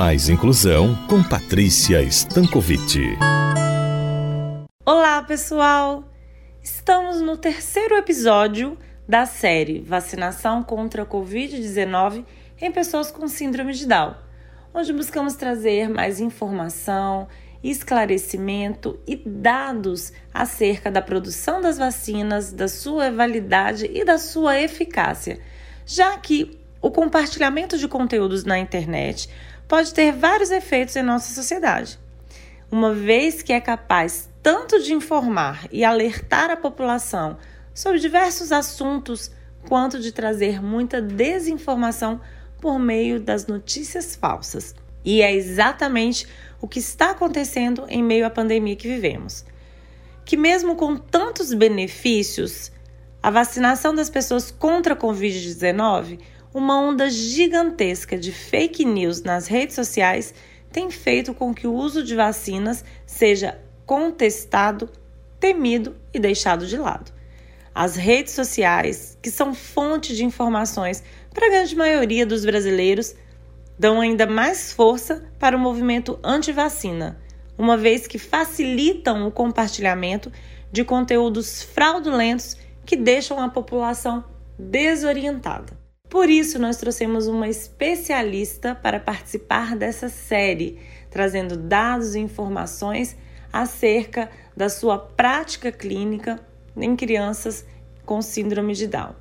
Mais inclusão com Patrícia Stankovic. Olá, pessoal! Estamos no terceiro episódio da série Vacinação contra a Covid-19 em pessoas com síndrome de Down, onde buscamos trazer mais informação, esclarecimento e dados acerca da produção das vacinas, da sua validade e da sua eficácia, já que o compartilhamento de conteúdos na internet pode ter vários efeitos em nossa sociedade. Uma vez que é capaz tanto de informar e alertar a população sobre diversos assuntos, quanto de trazer muita desinformação por meio das notícias falsas. E é exatamente o que está acontecendo em meio à pandemia que vivemos. Que, mesmo com tantos benefícios, a vacinação das pessoas contra a Covid-19 uma onda gigantesca de fake news nas redes sociais tem feito com que o uso de vacinas seja contestado, temido e deixado de lado. As redes sociais, que são fonte de informações para a grande maioria dos brasileiros, dão ainda mais força para o movimento anti-vacina, uma vez que facilitam o compartilhamento de conteúdos fraudulentos que deixam a população desorientada. Por isso, nós trouxemos uma especialista para participar dessa série, trazendo dados e informações acerca da sua prática clínica em crianças com síndrome de Down.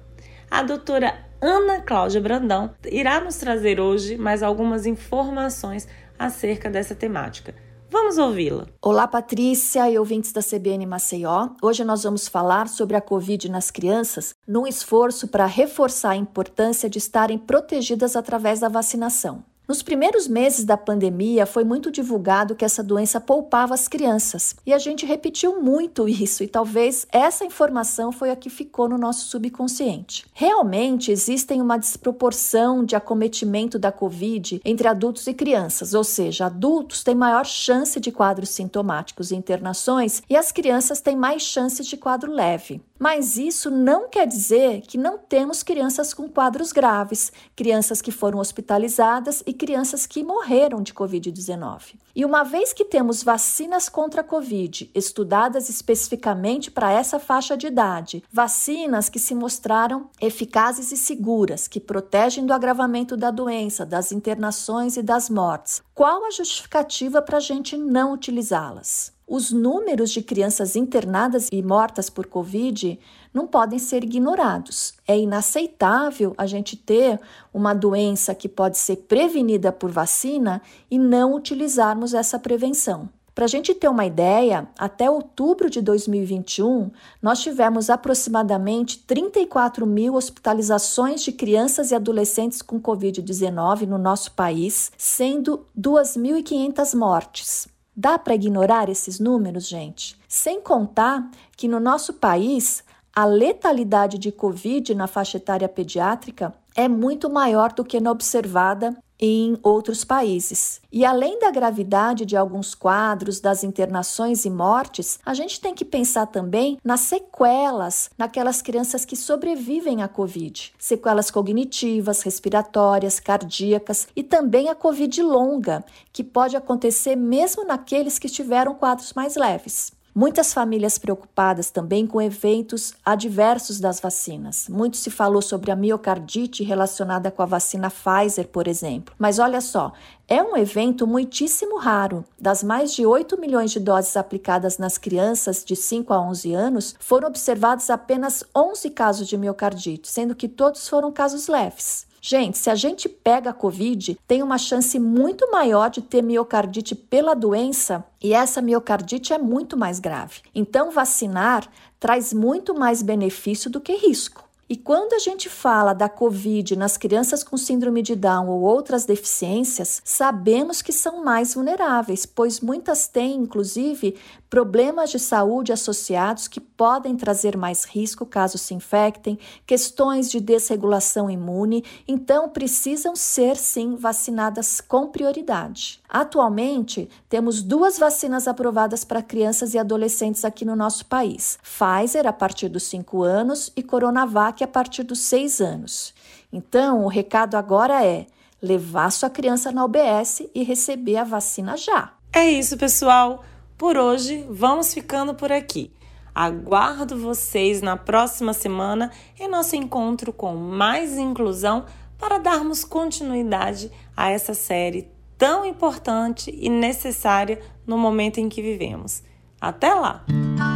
A doutora Ana Cláudia Brandão irá nos trazer hoje mais algumas informações acerca dessa temática. Vamos ouvi-la. Olá, Patrícia e ouvintes da CBN Maceió. Hoje nós vamos falar sobre a Covid nas crianças, num esforço para reforçar a importância de estarem protegidas através da vacinação. Nos primeiros meses da pandemia, foi muito divulgado que essa doença poupava as crianças. E a gente repetiu muito isso, e talvez essa informação foi a que ficou no nosso subconsciente. Realmente existem uma desproporção de acometimento da Covid entre adultos e crianças, ou seja, adultos têm maior chance de quadros sintomáticos e internações, e as crianças têm mais chances de quadro leve. Mas isso não quer dizer que não temos crianças com quadros graves, crianças que foram hospitalizadas e crianças que morreram de Covid-19. E uma vez que temos vacinas contra a Covid estudadas especificamente para essa faixa de idade, vacinas que se mostraram eficazes e seguras, que protegem do agravamento da doença, das internações e das mortes, qual a justificativa para a gente não utilizá-las? Os números de crianças internadas e mortas por Covid não podem ser ignorados. É inaceitável a gente ter uma doença que pode ser prevenida por vacina e não utilizarmos essa prevenção. Para a gente ter uma ideia, até outubro de 2021, nós tivemos aproximadamente 34 mil hospitalizações de crianças e adolescentes com Covid-19 no nosso país, sendo 2.500 mortes. Dá para ignorar esses números, gente? Sem contar que no nosso país a letalidade de Covid na faixa etária pediátrica é muito maior do que na observada em outros países. E além da gravidade de alguns quadros, das internações e mortes, a gente tem que pensar também nas sequelas naquelas crianças que sobrevivem à Covid. Sequelas cognitivas, respiratórias, cardíacas e também a Covid longa, que pode acontecer mesmo naqueles que tiveram quadros mais leves. Muitas famílias preocupadas também com eventos adversos das vacinas. Muito se falou sobre a miocardite relacionada com a vacina Pfizer, por exemplo. Mas olha só, é um evento muitíssimo raro. Das mais de 8 milhões de doses aplicadas nas crianças de 5 a 11 anos, foram observados apenas 11 casos de miocardite, sendo que todos foram casos leves. Gente, se a gente pega a Covid, tem uma chance muito maior de ter miocardite pela doença e essa miocardite é muito mais grave. Então, vacinar traz muito mais benefício do que risco. E quando a gente fala da Covid nas crianças com síndrome de Down ou outras deficiências, sabemos que são mais vulneráveis, pois muitas têm, inclusive, problemas de saúde associados que podem trazer mais risco caso se infectem, questões de desregulação imune, então precisam ser sim vacinadas com prioridade. Atualmente, temos duas vacinas aprovadas para crianças e adolescentes aqui no nosso país: Pfizer a partir dos 5 anos e Coronavac a partir dos 6 anos. Então, o recado agora é: levar sua criança na UBS e receber a vacina já. É isso, pessoal. Por hoje, vamos ficando por aqui. Aguardo vocês na próxima semana em nosso encontro com mais inclusão para darmos continuidade a essa série tão importante e necessária no momento em que vivemos. Até lá!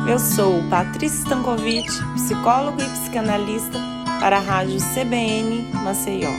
Eu sou Patrícia Stankovic, psicólogo e psicanalista para a Rádio CBN Maceió.